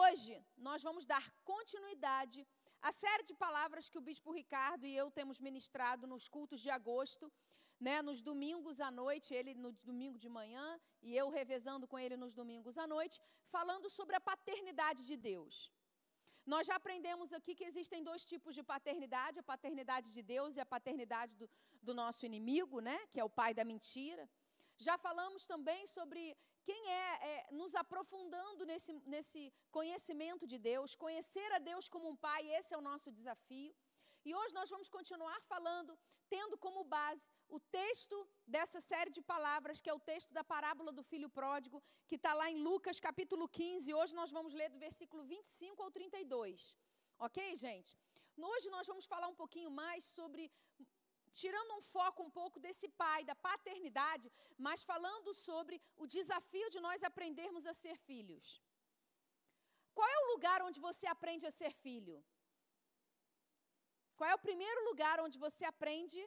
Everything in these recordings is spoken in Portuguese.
Hoje nós vamos dar continuidade à série de palavras que o Bispo Ricardo e eu temos ministrado nos cultos de agosto, né, nos domingos à noite, ele no domingo de manhã e eu revezando com ele nos domingos à noite, falando sobre a paternidade de Deus. Nós já aprendemos aqui que existem dois tipos de paternidade: a paternidade de Deus e a paternidade do, do nosso inimigo, né, que é o pai da mentira. Já falamos também sobre quem é, é, nos aprofundando nesse, nesse conhecimento de Deus, conhecer a Deus como um pai, esse é o nosso desafio. E hoje nós vamos continuar falando, tendo como base o texto dessa série de palavras, que é o texto da parábola do filho pródigo, que está lá em Lucas capítulo 15. Hoje nós vamos ler do versículo 25 ao 32. Ok, gente? Hoje nós vamos falar um pouquinho mais sobre tirando um foco um pouco desse pai, da paternidade, mas falando sobre o desafio de nós aprendermos a ser filhos. Qual é o lugar onde você aprende a ser filho? Qual é o primeiro lugar onde você aprende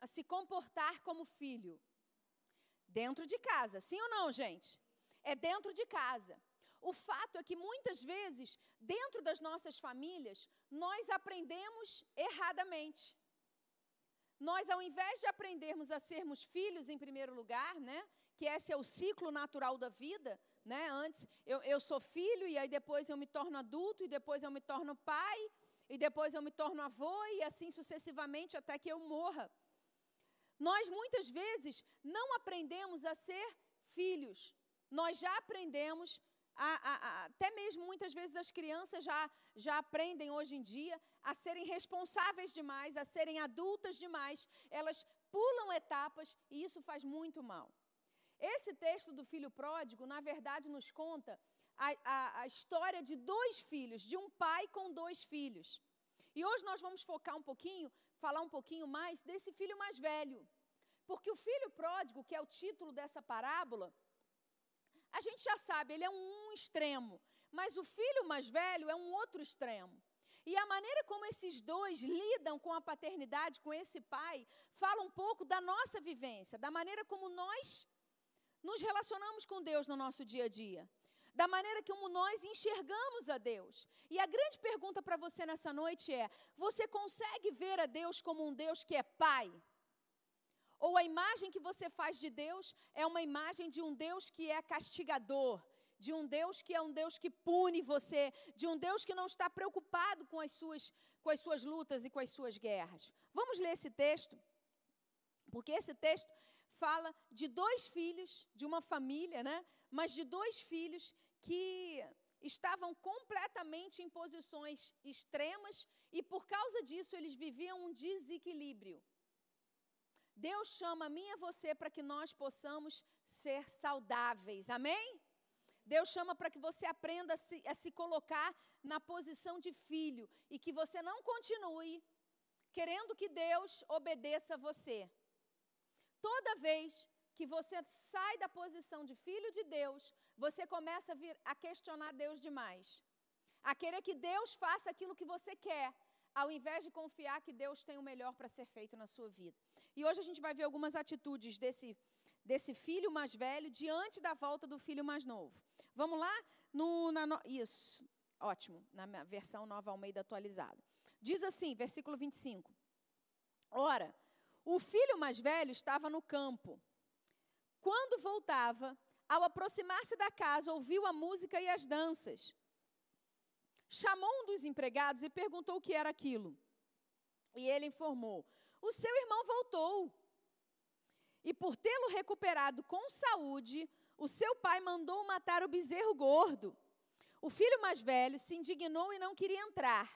a se comportar como filho? Dentro de casa, sim ou não, gente? É dentro de casa. O fato é que muitas vezes, dentro das nossas famílias, nós aprendemos erradamente. Nós, ao invés de aprendermos a sermos filhos em primeiro lugar, né, que esse é o ciclo natural da vida, né, antes eu, eu sou filho e aí depois eu me torno adulto e depois eu me torno pai e depois eu me torno avô e assim sucessivamente até que eu morra. Nós muitas vezes não aprendemos a ser filhos. Nós já aprendemos a, a, a, até mesmo muitas vezes as crianças já, já aprendem hoje em dia a serem responsáveis demais, a serem adultas demais. Elas pulam etapas e isso faz muito mal. Esse texto do filho pródigo, na verdade, nos conta a, a história de dois filhos, de um pai com dois filhos. E hoje nós vamos focar um pouquinho, falar um pouquinho mais desse filho mais velho. Porque o filho pródigo, que é o título dessa parábola, a gente já sabe, ele é um, extremo, mas o filho mais velho é um outro extremo. E a maneira como esses dois lidam com a paternidade, com esse pai, fala um pouco da nossa vivência, da maneira como nós nos relacionamos com Deus no nosso dia a dia, da maneira como nós enxergamos a Deus. E a grande pergunta para você nessa noite é: você consegue ver a Deus como um Deus que é pai? Ou a imagem que você faz de Deus é uma imagem de um Deus que é castigador, de um Deus que é um Deus que pune você, de um Deus que não está preocupado com as suas, com as suas lutas e com as suas guerras. Vamos ler esse texto, porque esse texto fala de dois filhos de uma família, né? Mas de dois filhos que estavam completamente em posições extremas e por causa disso eles viviam um desequilíbrio. Deus chama a mim e você para que nós possamos ser saudáveis. Amém? Deus chama para que você aprenda a se, a se, colocar na posição de filho e que você não continue querendo que Deus obedeça a você. Toda vez que você sai da posição de filho de Deus, você começa a, vir, a questionar Deus demais. A querer que Deus faça aquilo que você quer, ao invés de confiar que Deus tem o melhor para ser feito na sua vida. E hoje a gente vai ver algumas atitudes desse, desse filho mais velho diante da volta do filho mais novo. Vamos lá? No, na, no, isso, ótimo, na versão nova Almeida atualizada. Diz assim, versículo 25. Ora, o filho mais velho estava no campo. Quando voltava, ao aproximar-se da casa, ouviu a música e as danças chamou um dos empregados e perguntou o que era aquilo. E ele informou: O seu irmão voltou. E por tê-lo recuperado com saúde, o seu pai mandou matar o bezerro gordo. O filho mais velho se indignou e não queria entrar.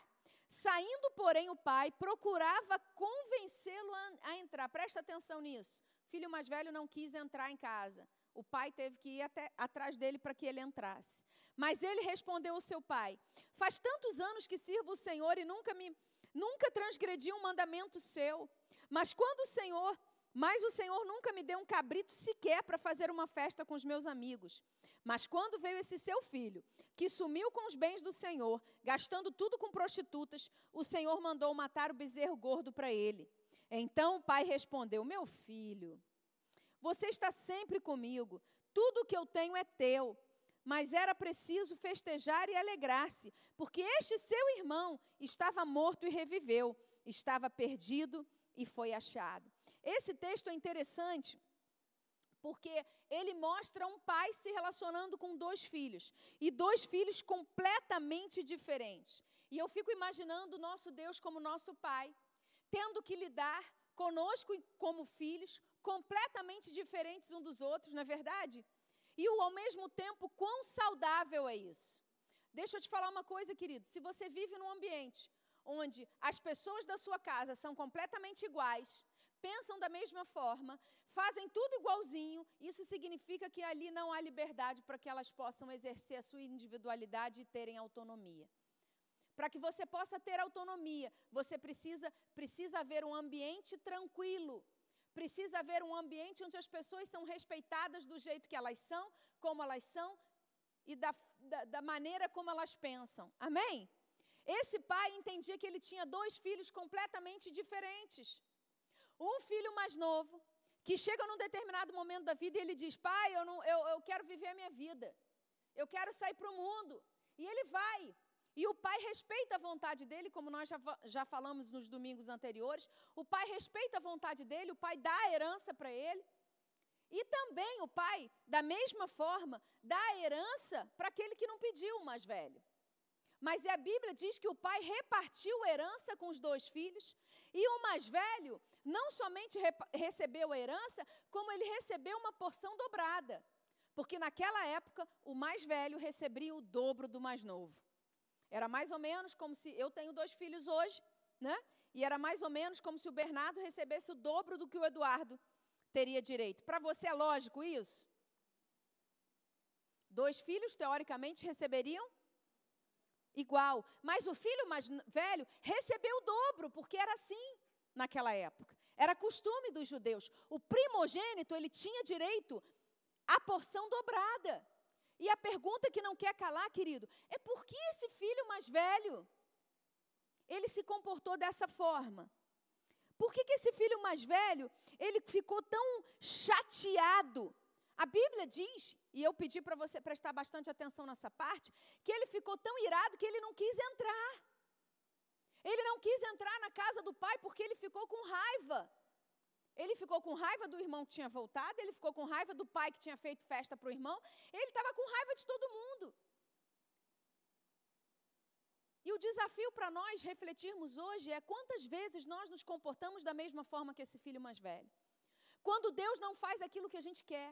Saindo, porém, o pai procurava convencê-lo a, entrar. Presta atenção nisso. O filho mais velho não quis entrar em casa. O pai teve que ir até, atrás dele para que ele entrasse. Mas ele respondeu ao seu pai: Faz tantos anos que sirvo o Senhor e nunca me nunca transgredi um mandamento seu. Mas quando o Senhor, mas o Senhor nunca me deu um cabrito sequer para fazer uma festa com os meus amigos. Mas quando veio esse seu filho, que sumiu com os bens do Senhor, gastando tudo com prostitutas, o Senhor mandou matar o bezerro gordo para ele. Então o pai respondeu: Meu filho, você está sempre comigo, tudo o que eu tenho é teu. mas era preciso festejar e alegrar-se, porque este seu irmão estava morto e reviveu, estava perdido e foi achado. Esse texto é interessante porque ele mostra um pai se relacionando com dois filhos e dois filhos completamente diferentes. E eu fico imaginando o nosso Deus como nosso pai, tendo que lidar conosco como filhos, completamente diferentes um dos outros, não é verdade? E ao mesmo tempo, quão saudável é isso? Deixa eu te falar uma coisa, querido. Se você vive num ambiente onde as pessoas da sua casa são completamente iguais, pensam da mesma forma, fazem tudo igualzinho, isso significa que ali não há liberdade para que elas possam exercer a sua individualidade e terem autonomia. Para que você possa ter autonomia, você precisa precisa haver um ambiente tranquilo. Precisa haver um ambiente onde as pessoas são respeitadas do jeito que elas são, como elas são e da, da, da maneira como elas pensam. Amém? Esse pai entendia que ele tinha dois filhos completamente diferentes. Um filho mais novo, que chega num determinado momento da vida e ele diz: Pai, eu, não, eu, eu quero viver a minha vida, eu quero sair para o mundo. E ele vai. E o pai respeita a vontade dele, como nós já, já falamos nos domingos anteriores. O pai respeita a vontade dele, o pai dá a herança para ele. E também o pai, da mesma forma, dá a herança para aquele que não pediu, o mais velho. Mas a Bíblia diz que o pai repartiu herança com os dois filhos, e o mais velho não somente recebeu a herança, como ele recebeu uma porção dobrada. Porque naquela época, o mais velho recebia o dobro do mais novo. Era mais ou menos como se eu tenho dois filhos hoje, né? E era mais ou menos como se o Bernardo recebesse o dobro do que o Eduardo teria direito. Para você é lógico isso? Dois filhos, teoricamente, receberiam igual. Mas o filho mais velho recebeu o dobro, porque era assim naquela época. Era costume dos judeus. O primogênito, ele tinha direito à porção dobrada. E a pergunta que não quer calar, querido, é por que esse filho mais velho ele se comportou dessa forma? Por que, que esse filho mais velho ele ficou tão chateado? A Bíblia diz, e eu pedi para você prestar bastante atenção nessa parte, que ele ficou tão irado que ele não quis entrar. Ele não quis entrar na casa do pai porque ele ficou com raiva. Ele ficou com raiva do irmão que tinha voltado, ele ficou com raiva do pai que tinha feito festa para o irmão, ele estava com raiva de todo mundo. E o desafio para nós refletirmos hoje é quantas vezes nós nos comportamos da mesma forma que esse filho mais velho. Quando Deus não faz aquilo que a gente quer,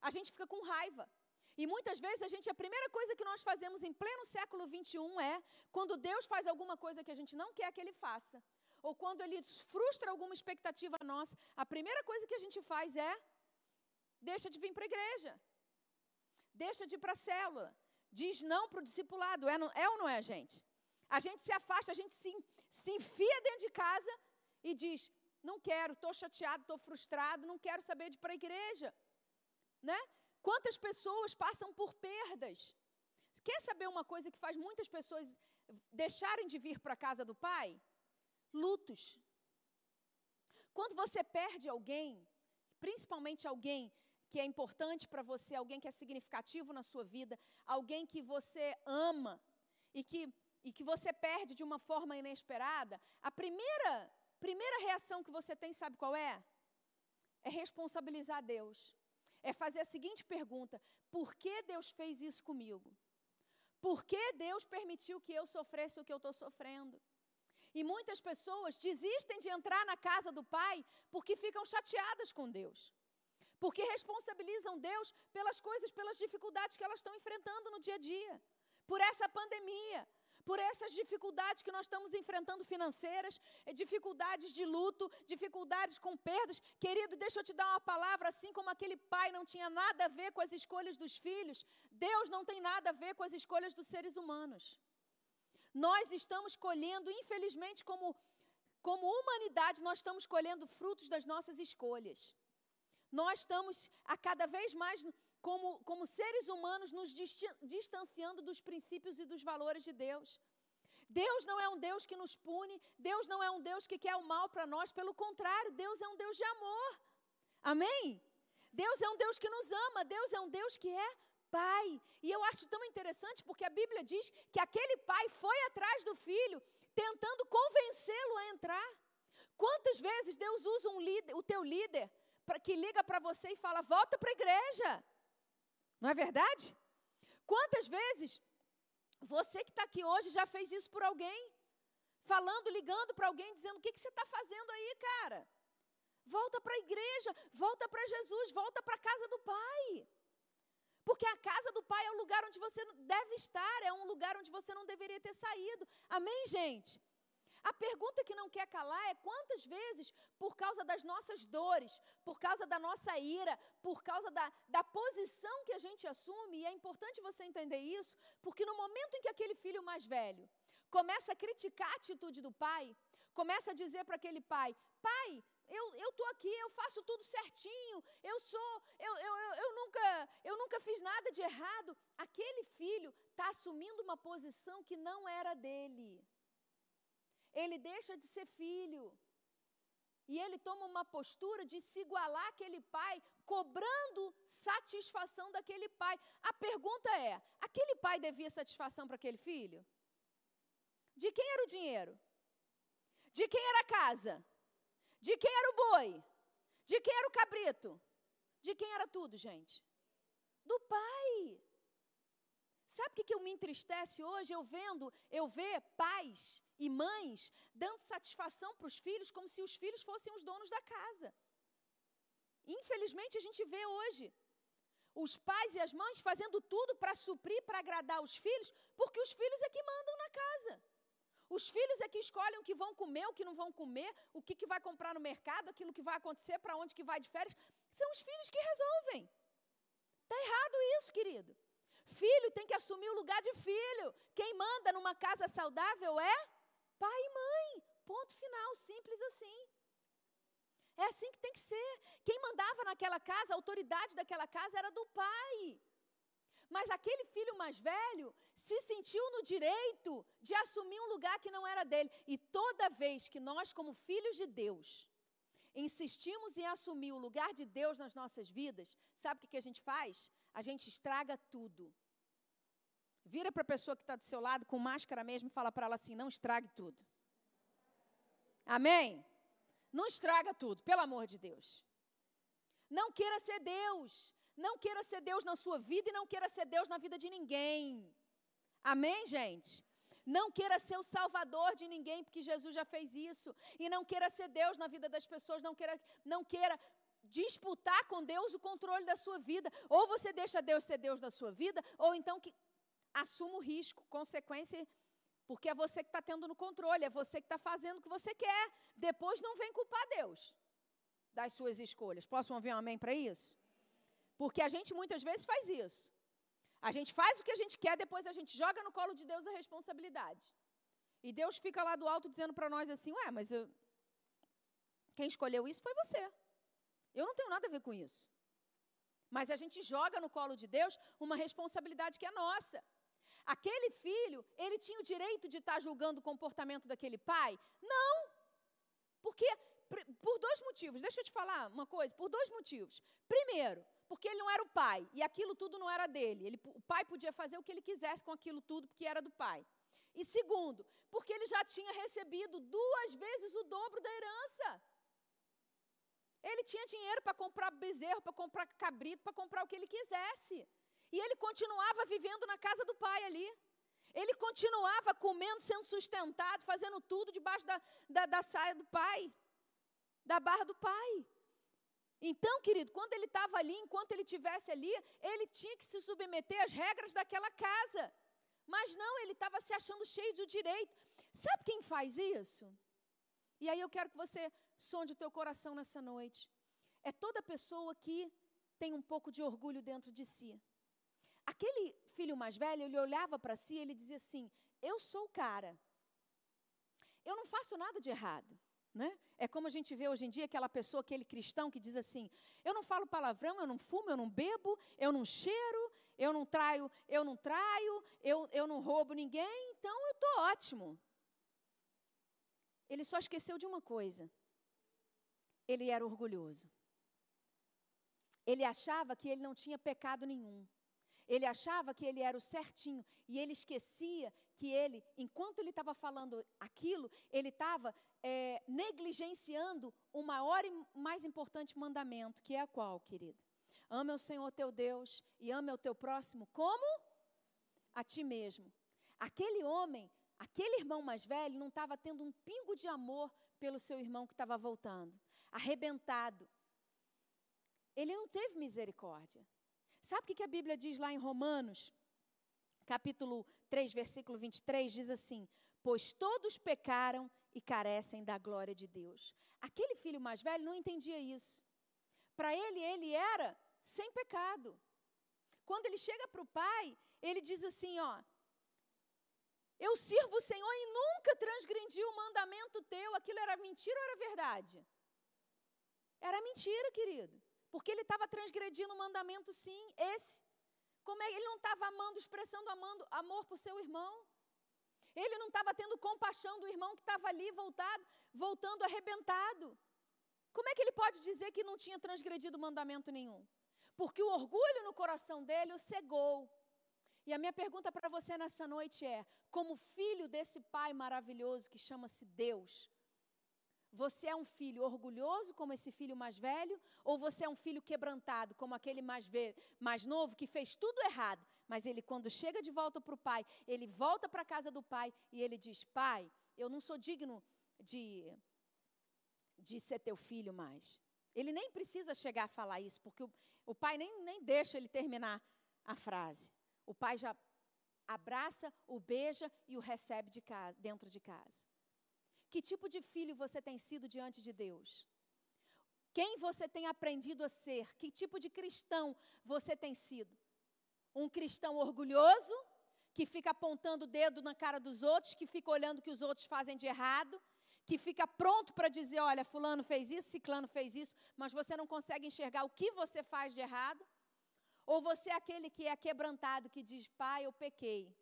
a gente fica com raiva. E muitas vezes a gente, a primeira coisa que nós fazemos em pleno século 21 é, quando Deus faz alguma coisa que a gente não quer que Ele faça, ou quando ele frustra alguma expectativa nossa, a primeira coisa que a gente faz é deixa de vir para a igreja, deixa de ir para a célula, diz não para o discipulado, é, é ou não é, gente? A gente se afasta, a gente se, se enfia dentro de casa e diz: não quero, estou chateado, estou frustrado, não quero saber de ir para a igreja. Né? Quantas pessoas passam por perdas? Quer saber uma coisa que faz muitas pessoas deixarem de vir para a casa do pai? lutos. Quando você perde alguém, principalmente alguém que é importante para você, alguém que é significativo na sua vida, alguém que você ama e que, e que você perde de uma forma inesperada, a primeira, primeira reação que você tem, sabe qual é? É responsabilizar Deus. É fazer a seguinte pergunta: por que Deus fez isso comigo? Por que Deus permitiu que eu sofresse o que eu estou sofrendo? E muitas pessoas desistem de entrar na casa do Pai porque ficam chateadas com Deus. Porque responsabilizam Deus pelas coisas, pelas dificuldades que elas estão enfrentando no dia a dia. Por essa pandemia, por essas dificuldades que nós estamos enfrentando financeiras, eh, dificuldades de luto, dificuldades com perdas. Querido, deixa eu te dar uma palavra, assim como aquele pai não tinha nada a ver com as escolhas dos filhos, Deus não tem nada a ver com as escolhas dos seres humanos. Nós estamos colhendo, infelizmente, como, como humanidade, nós estamos colhendo frutos das nossas escolhas. Nós estamos a cada vez mais, como, como seres humanos, nos distanciando dos princípios e dos valores de Deus. Deus não é um Deus que nos pune, Deus não é um Deus que quer o mal para nós, pelo contrário, Deus é um Deus de amor. Amém? Deus é um Deus que nos ama, Deus é um Deus que é pai. E eu acho tão interessante porque a Bíblia diz que aquele pai foi atrás do filho, tentando convencê-lo a entrar. Quantas vezes Deus usa um líder, o teu líder pra, que liga para você e fala: volta para a igreja? Não é verdade? Quantas vezes você que está aqui hoje já fez isso por alguém? Falando, ligando para alguém, dizendo: o que, que você está fazendo aí, cara? Volta para a igreja, volta para Jesus, volta para a casa do Pai. Porque a casa do Pai é o lugar onde você deve estar, é um lugar onde você não deveria ter saído. Amém, gente? A pergunta que não quer calar é quantas vezes, por causa das nossas dores, por causa da nossa ira, por causa da, da posição que a gente assume, e é importante você entender isso, porque no momento em que aquele filho mais velho começa a criticar a atitude do pai, começa a dizer para aquele pai: pai, eu estou aqui, eu faço tudo certinho, eu sou, eu, eu, eu, eu, nunca, eu nunca fiz nada de errado. Aquele filho está assumindo uma posição que não era dele. Ele deixa de ser filho. E ele toma uma postura de se igualar àquele pai, cobrando satisfação daquele pai. A pergunta é: aquele pai devia satisfação para aquele filho? De quem era o dinheiro? De quem era a casa? De quem era o boi? De quem era o cabrito? De quem era tudo, gente? Do pai. Sabe o que, que eu me entristece hoje? Eu vendo, eu ver pais e mães dando satisfação para os filhos como se os filhos fossem os donos da casa. Infelizmente a gente vê hoje os pais e as mães fazendo tudo para suprir, para agradar os filhos, porque os filhos é que mandam na casa. Os filhos é que escolhem o que vão comer, o que não vão comer, o que, que vai comprar no mercado, aquilo que vai acontecer, para onde que vai de férias. São os filhos que resolvem. Está errado isso, querido. Filho tem que assumir o lugar de filho. Quem manda numa casa saudável é pai e mãe. Ponto final, simples assim. É assim que tem que ser. Quem mandava naquela casa, a autoridade daquela casa era do pai. Mas aquele filho mais velho se sentiu no direito de assumir um lugar que não era dele. E toda vez que nós, como filhos de Deus, insistimos em assumir o lugar de Deus nas nossas vidas, sabe o que, a gente faz? A gente estraga tudo. Vira para a pessoa que está do seu lado com máscara mesmo e fala para ela assim: não estrague tudo. Amém? Não estraga tudo, pelo amor de Deus. Não queira ser Deus. Não queira ser Deus na sua vida e não queira ser Deus na vida de ninguém. Amém, gente? Não queira ser o salvador de ninguém, porque Jesus já fez isso. E não queira ser Deus na vida das pessoas, não queira, não queira disputar com Deus o controle da sua vida. Ou você deixa Deus ser Deus na sua vida, ou então que assuma o risco, consequência, porque é você que está tendo no controle, é você que está fazendo o que você quer. Depois não vem culpar Deus das suas escolhas. Posso ouvir um amém para isso? Porque a gente muitas vezes faz isso. A gente faz o que a gente quer, depois a gente joga no colo de Deus a responsabilidade. E Deus fica lá do alto dizendo para nós assim: Ué, mas eu... quem escolheu isso foi você. Eu não tenho nada a ver com isso. Mas a gente joga no colo de Deus uma responsabilidade que é nossa. Aquele filho, ele tinha o direito de estar julgando o comportamento daquele pai? Não! Porque, por dois motivos, deixa eu te falar uma coisa, por dois motivos. Primeiro, porque ele não era o pai e aquilo tudo não era dele. Ele, o pai podia fazer o que ele quisesse com aquilo tudo, porque era do pai. E segundo, porque ele já tinha recebido duas vezes o dobro da herança. Ele tinha dinheiro para comprar bezerro, para comprar cabrito, para comprar o que ele quisesse. E ele continuava vivendo na casa do pai ali. Ele continuava comendo, sendo sustentado, fazendo tudo debaixo da, da, da saia do pai, da barra do pai. Então, querido, quando ele estava ali, enquanto ele estivesse ali, ele tinha que se submeter às regras daquela casa. Mas não, ele estava se achando cheio de direito. Sabe quem faz isso? E aí eu quero que você sonde o teu coração nessa noite. É toda pessoa que tem um pouco de orgulho dentro de si. Aquele filho mais velho, ele olhava para si e ele dizia assim: Eu sou o cara. Eu não faço nada de errado. Né? É como a gente vê hoje em dia aquela pessoa, aquele cristão que diz assim: eu não falo palavrão, eu não fumo, eu não bebo, eu não cheiro, eu não traio, eu não traio, eu, eu não roubo ninguém, então eu estou ótimo. Ele só esqueceu de uma coisa: ele era orgulhoso. Ele achava que ele não tinha pecado nenhum. Ele achava que ele era o certinho e ele esquecia que ele, enquanto ele estava falando aquilo, ele estava é, negligenciando o maior e mais importante mandamento, que é a qual, querida? Ame o Senhor teu Deus e ame o teu próximo como a ti mesmo. Aquele homem, aquele irmão mais velho, não estava tendo um pingo de amor pelo seu irmão que estava voltando, arrebentado. Ele não teve misericórdia. Sabe o que a Bíblia diz lá em Romanos, capítulo 3, versículo 23? Diz assim: Pois todos pecaram e carecem da glória de Deus. Aquele filho mais velho não entendia isso. Para ele, ele era sem pecado. Quando ele chega para o pai, ele diz assim: Ó, eu sirvo o Senhor e nunca transgredi o mandamento teu. Aquilo era mentira ou era verdade? Era mentira, querido. Porque ele estava transgredindo o mandamento, sim, esse. Como é ele não estava amando, expressando amando, amor por seu irmão? Ele não estava tendo compaixão do irmão que estava ali voltado, voltando arrebentado. Como é que ele pode dizer que não tinha transgredido mandamento nenhum? porque o orgulho no coração dele o cegou. A minha pergunta para você nessa noite é: como filho desse pai maravilhoso que chama-se Deus, você é um filho orgulhoso, como esse filho mais velho, ou você é um filho quebrantado, como aquele mais, velho, mais novo que fez tudo errado, mas ele, quando chega de volta para o pai, ele volta para a casa do pai e ele diz: Pai, eu não sou digno de, de ser teu filho mais. Ele nem precisa chegar a falar isso, porque o, o pai nem, nem deixa ele terminar a frase. O pai já abraça, o beija e o recebe de casa, dentro de casa. Que tipo de filho você tem sido diante de Deus? Quem você tem aprendido a ser? Que tipo de cristão você tem sido? Um cristão orgulhoso, que fica apontando o dedo na cara dos outros, que fica olhando o que os outros fazem de errado, que fica pronto para dizer: olha, Fulano fez isso, Ciclano fez isso, mas você não consegue enxergar o que você faz de errado? Ou você é aquele que é quebrantado, que diz: Pai, eu pequei.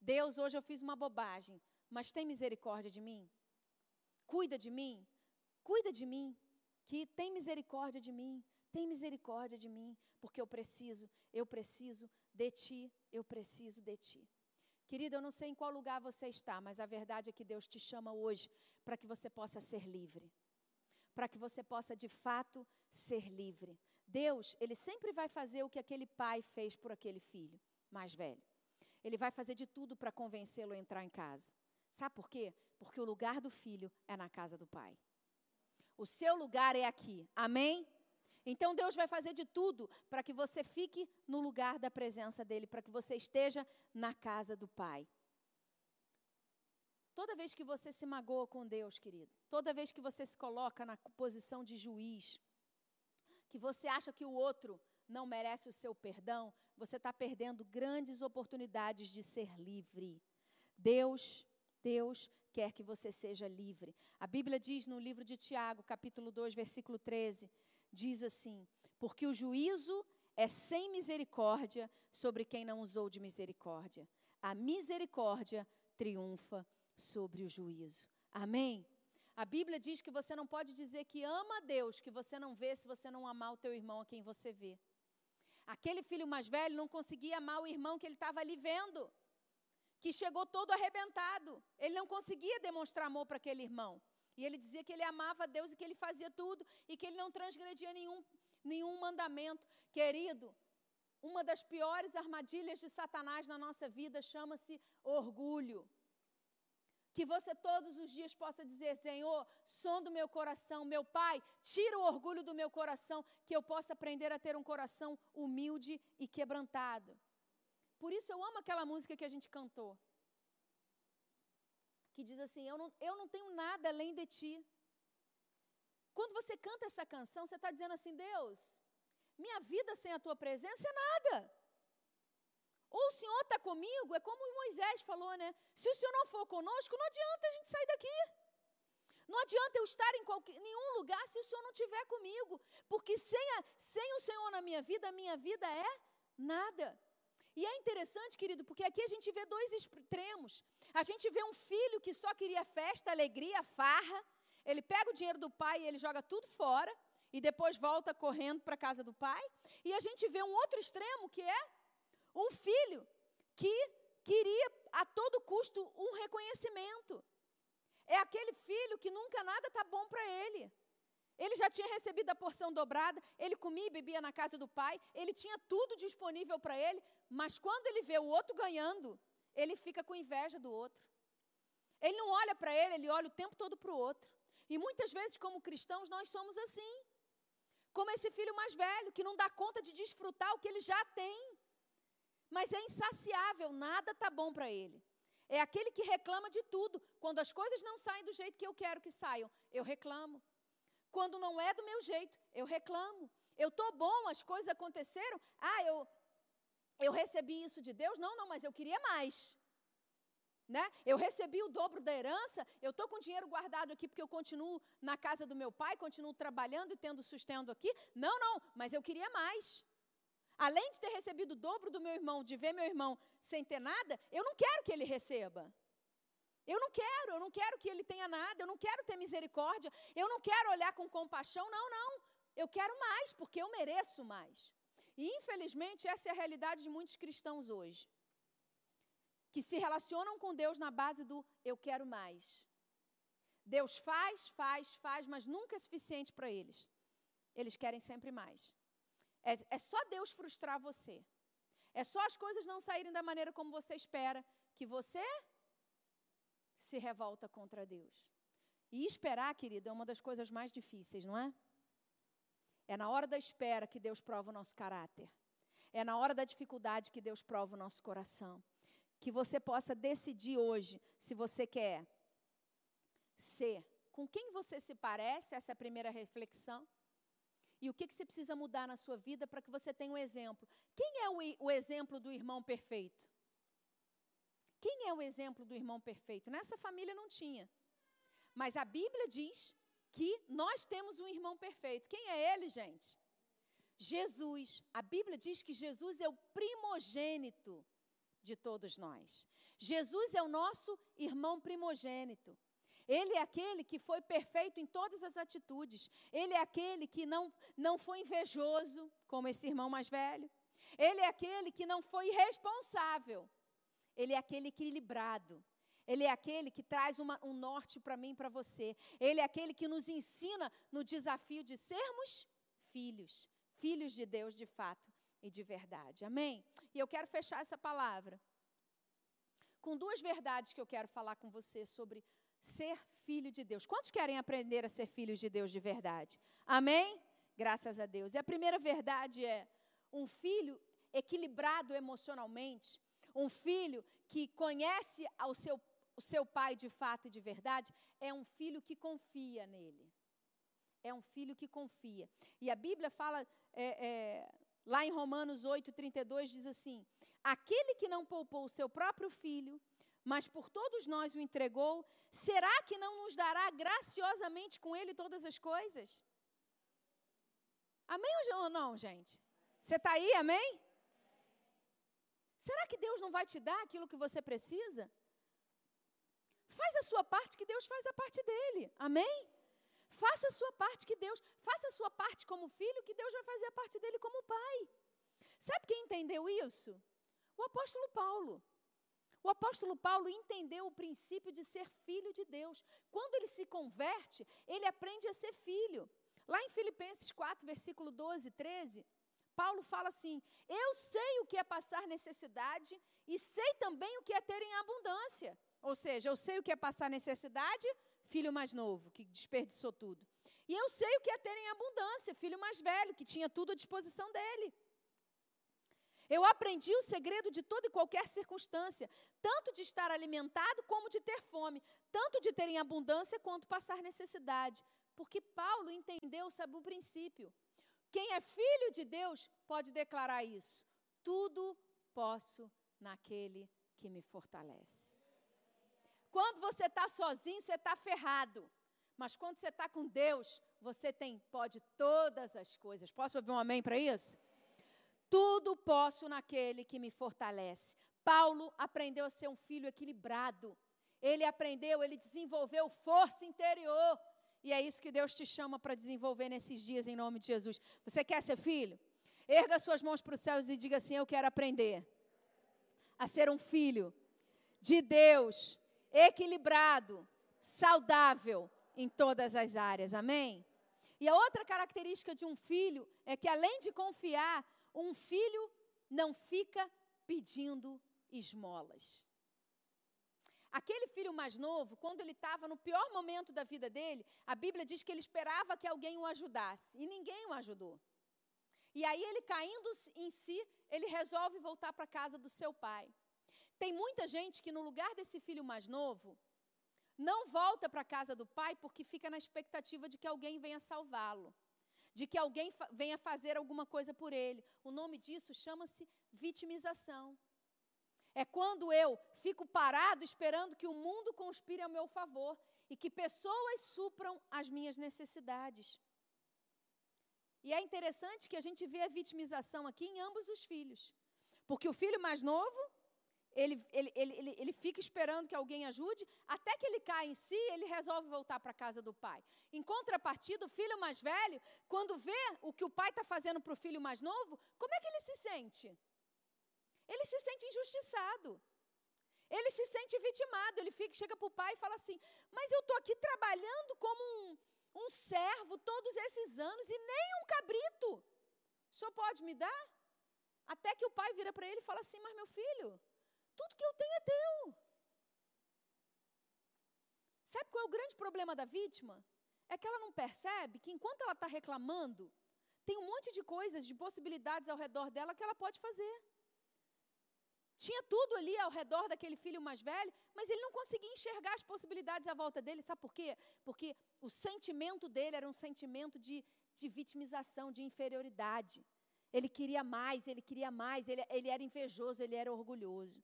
Deus, hoje eu fiz uma bobagem, mas tem misericórdia de mim? Cuida de mim? Cuida de mim, que tem misericórdia de mim, tem misericórdia de mim, porque eu preciso, eu preciso de ti, eu preciso de ti. Querida, eu não sei em qual lugar você está, mas a verdade é que Deus te chama hoje para que você possa ser livre. Para que você possa de fato ser livre. Deus, ele sempre vai fazer o que aquele pai fez por aquele filho mais velho. Ele vai fazer de tudo para convencê-lo a entrar em casa. Sabe por quê? Porque o lugar do filho é na casa do pai. O seu lugar é aqui. Amém? Então Deus vai fazer de tudo para que você fique no lugar da presença dEle, para que você esteja na casa do Pai. Toda vez que você se magoa com Deus, querido, toda vez que você se coloca na posição de juiz, que você acha que o outro não merece o seu perdão, você está perdendo grandes oportunidades de ser livre. Deus, Deus quer que você seja livre. A Bíblia diz no livro de Tiago, capítulo 2, versículo 13: diz assim: Porque o juízo é sem misericórdia sobre quem não usou de misericórdia. A misericórdia triunfa sobre o juízo. Amém? A Bíblia diz que você não pode dizer que ama a Deus, que você não vê se você não amar o teu irmão a quem você vê. Aquele filho mais velho não conseguia amar o irmão que ele estava ali vendo, que chegou todo arrebentado. Ele não conseguia demonstrar amor para aquele irmão. E ele dizia que ele amava Deus e que ele fazia tudo e que ele não transgredia nenhum, nenhum mandamento. Querido, uma das piores armadilhas de Satanás na nossa vida chama-se orgulho. Que você todos os dias possa dizer: Senhor, som do meu coração, meu Pai, tira o orgulho do meu coração, que eu possa aprender a ter um coração humilde e quebrantado. Por isso eu amo aquela música que a gente cantou que diz assim: eu não, eu não tenho nada além de ti. Quando você canta essa canção, você está dizendo assim: Deus, minha vida sem a tua presença é nada. Ou o Senhor está comigo, é como Moisés falou, né? Se o Senhor não for conosco, não adianta a gente sair daqui. Não adianta eu estar em qualquer, nenhum lugar se o Senhor não estiver comigo. Porque sem, a, sem o Senhor na minha vida, a minha vida é nada. E é interessante, querido, porque aqui a gente vê dois extremos. A gente vê um filho que só queria festa, alegria, farra. Ele pega o dinheiro do pai e ele joga tudo fora e depois volta correndo para a casa do pai. E a gente vê um outro extremo que é Um filho que queria a todo custo um reconhecimento. É aquele filho que nunca nada está bom para ele. Ele já tinha recebido a porção dobrada, ele comia e bebia na casa do pai, ele tinha tudo disponível para ele, mas quando ele vê o outro ganhando, ele fica com inveja do outro. Ele não olha para ele, ele olha o tempo todo para o outro. E muitas vezes, como cristãos, nós somos assim. Como esse filho mais velho, que não dá conta de desfrutar o que ele já tem. Mas é insaciável, nada está bom para ele. É aquele que reclama de tudo. Quando as coisas não saem do jeito que eu quero que saiam, eu reclamo. Quando não é do meu jeito, eu reclamo. Eu estou bom, as coisas aconteceram. Ah, eu, eu recebi isso de Deus? Não, não, mas eu queria mais. Né? Eu recebi o dobro da herança, eu estou com dinheiro guardado aqui porque eu continuo na casa do meu pai, continuo trabalhando e tendo sustento aqui. Não, não, mas eu queria mais. Além de ter recebido o dobro do meu irmão, de ver meu irmão sem ter nada, eu não quero que ele receba. Eu não quero, eu não quero que ele tenha nada, eu não quero ter misericórdia, eu não quero olhar com compaixão, não, não. Eu quero mais, porque eu mereço mais. E infelizmente essa é a realidade de muitos cristãos hoje que se relacionam com Deus na base do eu quero mais. Deus faz, faz, faz, mas nunca é suficiente para eles. Eles querem sempre mais. É, é só Deus frustrar você. É só as coisas não saírem da maneira como você espera que você se revolta contra Deus. E esperar, querido, é uma das coisas mais difíceis, não é? É na hora da espera que Deus prova o nosso caráter. É na hora da dificuldade que Deus prova o nosso coração que você possa decidir hoje se você quer ser com quem você se parece, essa é a primeira reflexão. E o que, que você precisa mudar na sua vida para que você tenha um exemplo. Quem é o, o exemplo do irmão perfeito? Quem é o exemplo do irmão perfeito? Nessa família não tinha. Mas a Bíblia diz que nós temos um irmão perfeito. Quem é ele, gente? Jesus. A Bíblia diz que Jesus é o primogênito de todos nós. Jesus é o nosso irmão primogênito. Ele é aquele que foi perfeito em todas as atitudes. Ele é aquele que não, não foi invejoso, como esse irmão mais velho. Ele é aquele que não foi irresponsável. Ele é aquele equilibrado. Ele é aquele que traz uma, um norte para mim e para você. Ele é aquele que nos ensina no desafio de sermos filhos. Filhos de Deus de fato e de verdade. Amém? E eu quero fechar essa palavra com duas verdades que eu quero falar com você sobre ser filho de Deus. Quantos querem aprender a ser filhos de Deus de verdade? Amém? Graças a Deus. E a primeira verdade é: um filho equilibrado emocionalmente, um filho que conhece ao seu, o seu pai de fato e de verdade, é um filho que confia nele. É um filho que confia. E a Bíblia fala é, é, Lá em Romanos 8, 32 diz assim: Aquele que não poupou o seu próprio filho, mas por todos nós o entregou, será que não nos dará graciosamente com ele todas as coisas? Amém ou não, gente? Você está aí, amém? Será que Deus não vai te dar aquilo que você precisa? Faz a sua parte, que Deus faz a parte dele. Amém? Faça a sua parte que Deus, faça a sua parte como filho, que Deus vai fazer a parte dele como pai. Sabe quem entendeu isso? O apóstolo Paulo. O apóstolo Paulo entendeu o princípio de ser filho de Deus. Quando ele se converte, ele aprende a ser filho. Lá em Filipenses 4, versículo 12, 13, Paulo fala assim: Eu sei o que é passar necessidade e sei também o que é ter em abundância. Ou seja, eu sei o que é passar necessidade, filho mais novo, que desperdiçou tudo. E eu sei o que é ter em abundância, filho mais velho, que tinha tudo à disposição dele. Eu aprendi o segredo de toda e qualquer circunstância, tanto de estar alimentado como de ter fome, tanto de ter em abundância quanto passar necessidade. Porque Paulo entendeu, sabe, o princípio. Quem é filho de Deus pode declarar isso. Tudo posso naquele que me fortalece. Quando você está sozinho, você está ferrado. Mas quando você está com Deus, você tem, pode todas as coisas. Posso ouvir um amém para isso? Tudo posso naquele que me fortalece. Paulo aprendeu a ser um filho equilibrado. Ele aprendeu, ele desenvolveu força interior. E é isso que Deus te chama para desenvolver nesses dias, em nome de Jesus. Você quer ser filho? Erga suas mãos para os céus e diga assim: Eu quero aprender a ser um filho de Deus, equilibrado, saudável em todas as áreas. Amém? E a outra característica de um filho é que, além de confiar, um filho não fica pedindo esmolas. Aquele filho mais novo, quando ele estava no pior momento da vida dele, a Bíblia diz que ele esperava que alguém o ajudasse e ninguém o ajudou. E aí ele caindo em si, ele resolve voltar para a casa do seu pai. Tem muita gente que no lugar desse filho mais novo, não volta para a casa do pai porque fica na expectativa de que alguém venha salvá-lo, de que alguém fa venha fazer alguma coisa por ele. O nome disso chama-se vitimização. É quando eu fico parado esperando que o mundo conspire ao meu favor e que pessoas supram as minhas necessidades. E é interessante que a gente vê a vitimização aqui em ambos os filhos. Porque o filho mais novo, ele, ele, ele, ele, fica esperando que alguém ajude, até que ele cai em si, ele resolve voltar para a casa do pai. Em contrapartida, o filho mais velho, quando vê o que o pai está fazendo para o filho mais novo, como é que ele se sente? Ele se sente injustiçado. Ele se sente vitimado. Ele fica, chega para o pai e fala assim: Mas eu estou aqui trabalhando como um, um servo todos esses anos e nem um cabrito. O senhor pode me dar? Até que o pai vira para ele e fala assim: Mas meu filho, tudo que eu tenho é teu. Sabe qual é o grande problema da vítima? É que ela não percebe que enquanto ela está reclamando, tem um monte de coisas, de possibilidades ao redor dela que ela pode fazer. Tinha tudo ali ao redor daquele filho mais velho, mas ele não conseguia enxergar as possibilidades à volta dele. Sabe por quê? Porque o sentimento dele era um sentimento de, de vitimização, de inferioridade. Ele queria mais, ele queria mais, ele, ele era invejoso, ele era orgulhoso.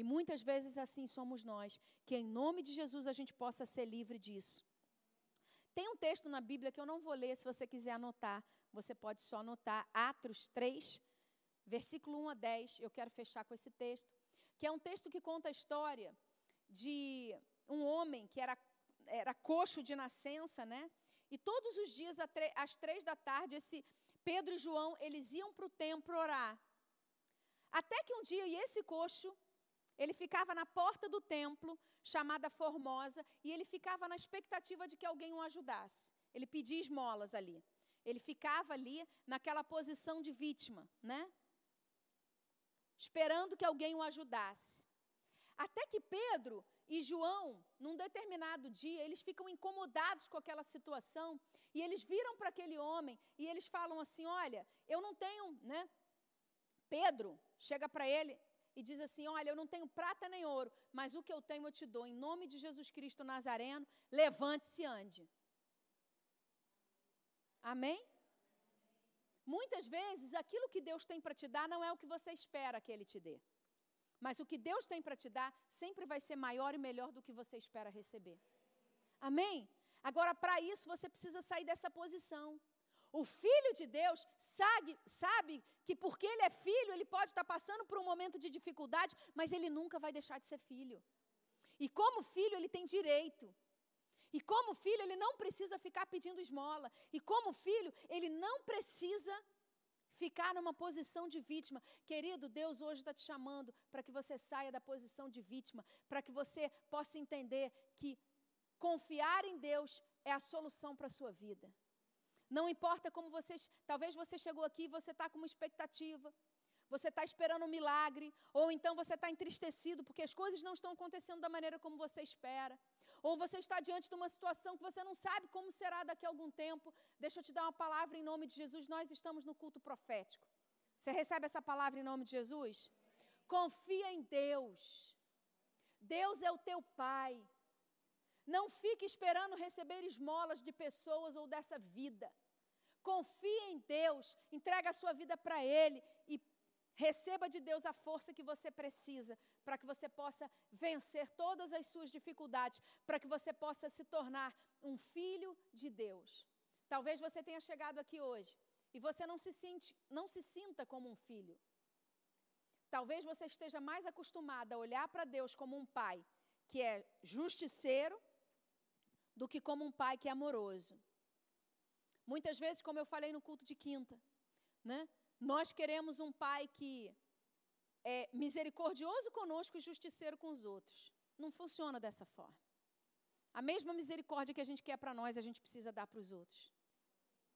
E muitas vezes assim somos nós, que em nome de Jesus a gente possa ser livre disso. Tem um texto na Bíblia que eu não vou ler, se você quiser anotar, você pode só anotar, Atos 3, versículo 1 a 10, eu quero fechar com esse texto, que é um texto que conta a história de um homem que era, era coxo de nascença, né? E todos os dias, às três da tarde, esse Pedro e João, eles iam para o templo orar. Até que um dia, e esse coxo, ele ficava na porta do templo, chamada Formosa, e ele ficava na expectativa de que alguém o ajudasse. Ele pedia esmolas ali. Ele ficava ali naquela posição de vítima, né? esperando que alguém o ajudasse. Até que Pedro e João, num determinado dia, eles ficam incomodados com aquela situação e eles viram para aquele homem e eles falam assim: Olha, eu não tenho, né? Pedro chega para ele e diz assim: Olha, eu não tenho prata nem ouro, mas o que eu tenho eu te dou. Em nome de Jesus Cristo Nazareno, levante-se e ande. Amém? Muitas vezes, aquilo que Deus tem para te dar não é o que você espera que Ele te dê. Mas o que Deus tem para te dar sempre vai ser maior e melhor do que você espera receber. Amém? Agora, para isso, você precisa sair dessa posição. O filho de Deus sabe, sabe que porque ele é filho, ele pode estar passando por um momento de dificuldade, mas ele nunca vai deixar de ser filho. E como filho, ele tem direito. E como filho, ele não precisa ficar pedindo esmola. E como filho, ele não precisa ficar numa posição de vítima. Querido, Deus hoje está te chamando para que você saia da posição de vítima, para que você possa entender que confiar em Deus é a solução para a sua vida. Não importa como vocês. Talvez você chegou aqui e você está com uma expectativa. Você está esperando um milagre, ou então você está entristecido porque as coisas não estão acontecendo da maneira como você espera. Ou você está diante de uma situação que você não sabe como será daqui a algum tempo. Deixa eu te dar uma palavra em nome de Jesus. Nós estamos no culto profético. Você recebe essa palavra em nome de Jesus? Confia em Deus. Deus é o teu Pai. Não fique esperando receber esmolas de pessoas ou dessa vida. Confie em Deus, entrega a sua vida para Ele e Receba de Deus a força que você precisa para que você possa vencer todas as suas dificuldades, para que você possa se tornar um filho de Deus. Talvez você tenha chegado aqui hoje e você não se, não se sinta como um filho. Talvez você esteja mais acostumado a olhar para Deus como um pai que é justiceiro do que como um pai que é amoroso. Muitas vezes, como eu falei no culto de quinta, né? Nós queremos um pai que é, misericordioso conosco e justiceiro com os outros. Não funciona dessa forma. A mesma misericórdia que a gente quer para nós, a gente precisa dar para os outros.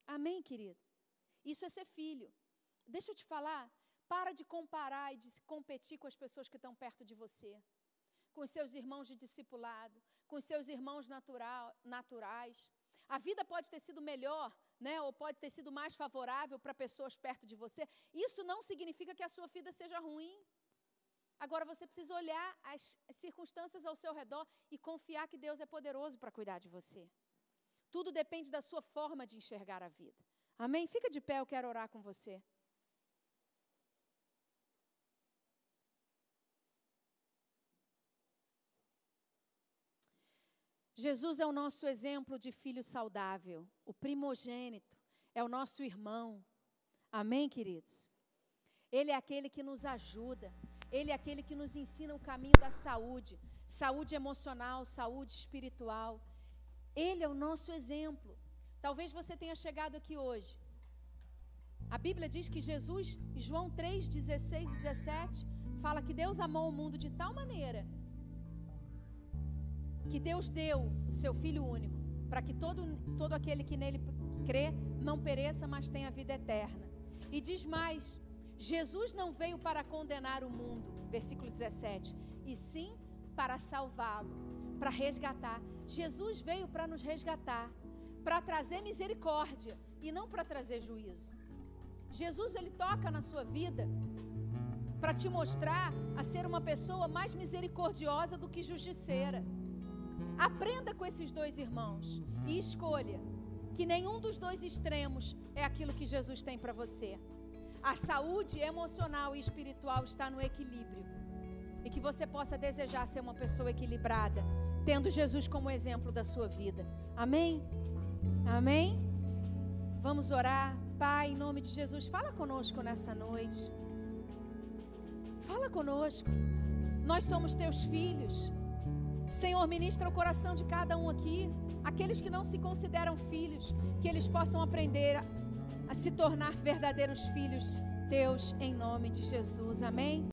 Amém, querido? Isso é ser filho. Deixa eu te falar, para de comparar e de competir com as pessoas que estão perto de você, com os seus irmãos de discipulado, com os seus irmãos natural, naturais. A vida pode ter sido melhor, né, ou pode ter sido mais favorável para pessoas perto de você. Isso não significa que a sua vida seja ruim. Agora você precisa olhar as circunstâncias ao seu redor e confiar que Deus é poderoso para cuidar de você. Tudo depende da sua forma de enxergar a vida. Amém? Fica de pé, eu quero orar com você. Jesus é o nosso exemplo de filho saudável, o primogênito, é o nosso irmão. Amém, queridos? Ele é aquele que nos ajuda, ele é aquele que nos ensina o caminho da saúde, saúde emocional, saúde espiritual. Ele é o nosso exemplo. Talvez você tenha chegado aqui hoje. A Bíblia diz que Jesus, João 3, 16 e 17, fala que Deus amou o mundo de tal maneira que Deus deu o seu Filho único, para que todo, todo aquele que nele crê não pereça, mas tenha vida eterna. E diz mais: Jesus não veio para condenar o mundo, versículo 17, e sim para salvá-lo, para resgatar. Jesus veio para nos resgatar, para trazer misericórdia e não para trazer juízo. Jesus ele toca na sua vida para te mostrar a ser uma pessoa mais misericordiosa do que justiceira. Aprenda com esses dois irmãos e escolha que nenhum dos dois extremos é aquilo que Jesus tem para você. A saúde emocional e espiritual está no equilíbrio. E que você possa desejar ser uma pessoa equilibrada, tendo Jesus como exemplo da sua vida. Amém? Amém? Vamos orar. Pai, em nome de Jesus, fala conosco nessa noite. Fala conosco. Nós somos teus filhos. Senhor, ministra o coração de cada um aqui, aqueles que não se consideram filhos, que eles possam aprender a, a se tornar verdadeiros filhos teus, em nome de Jesus. Amém?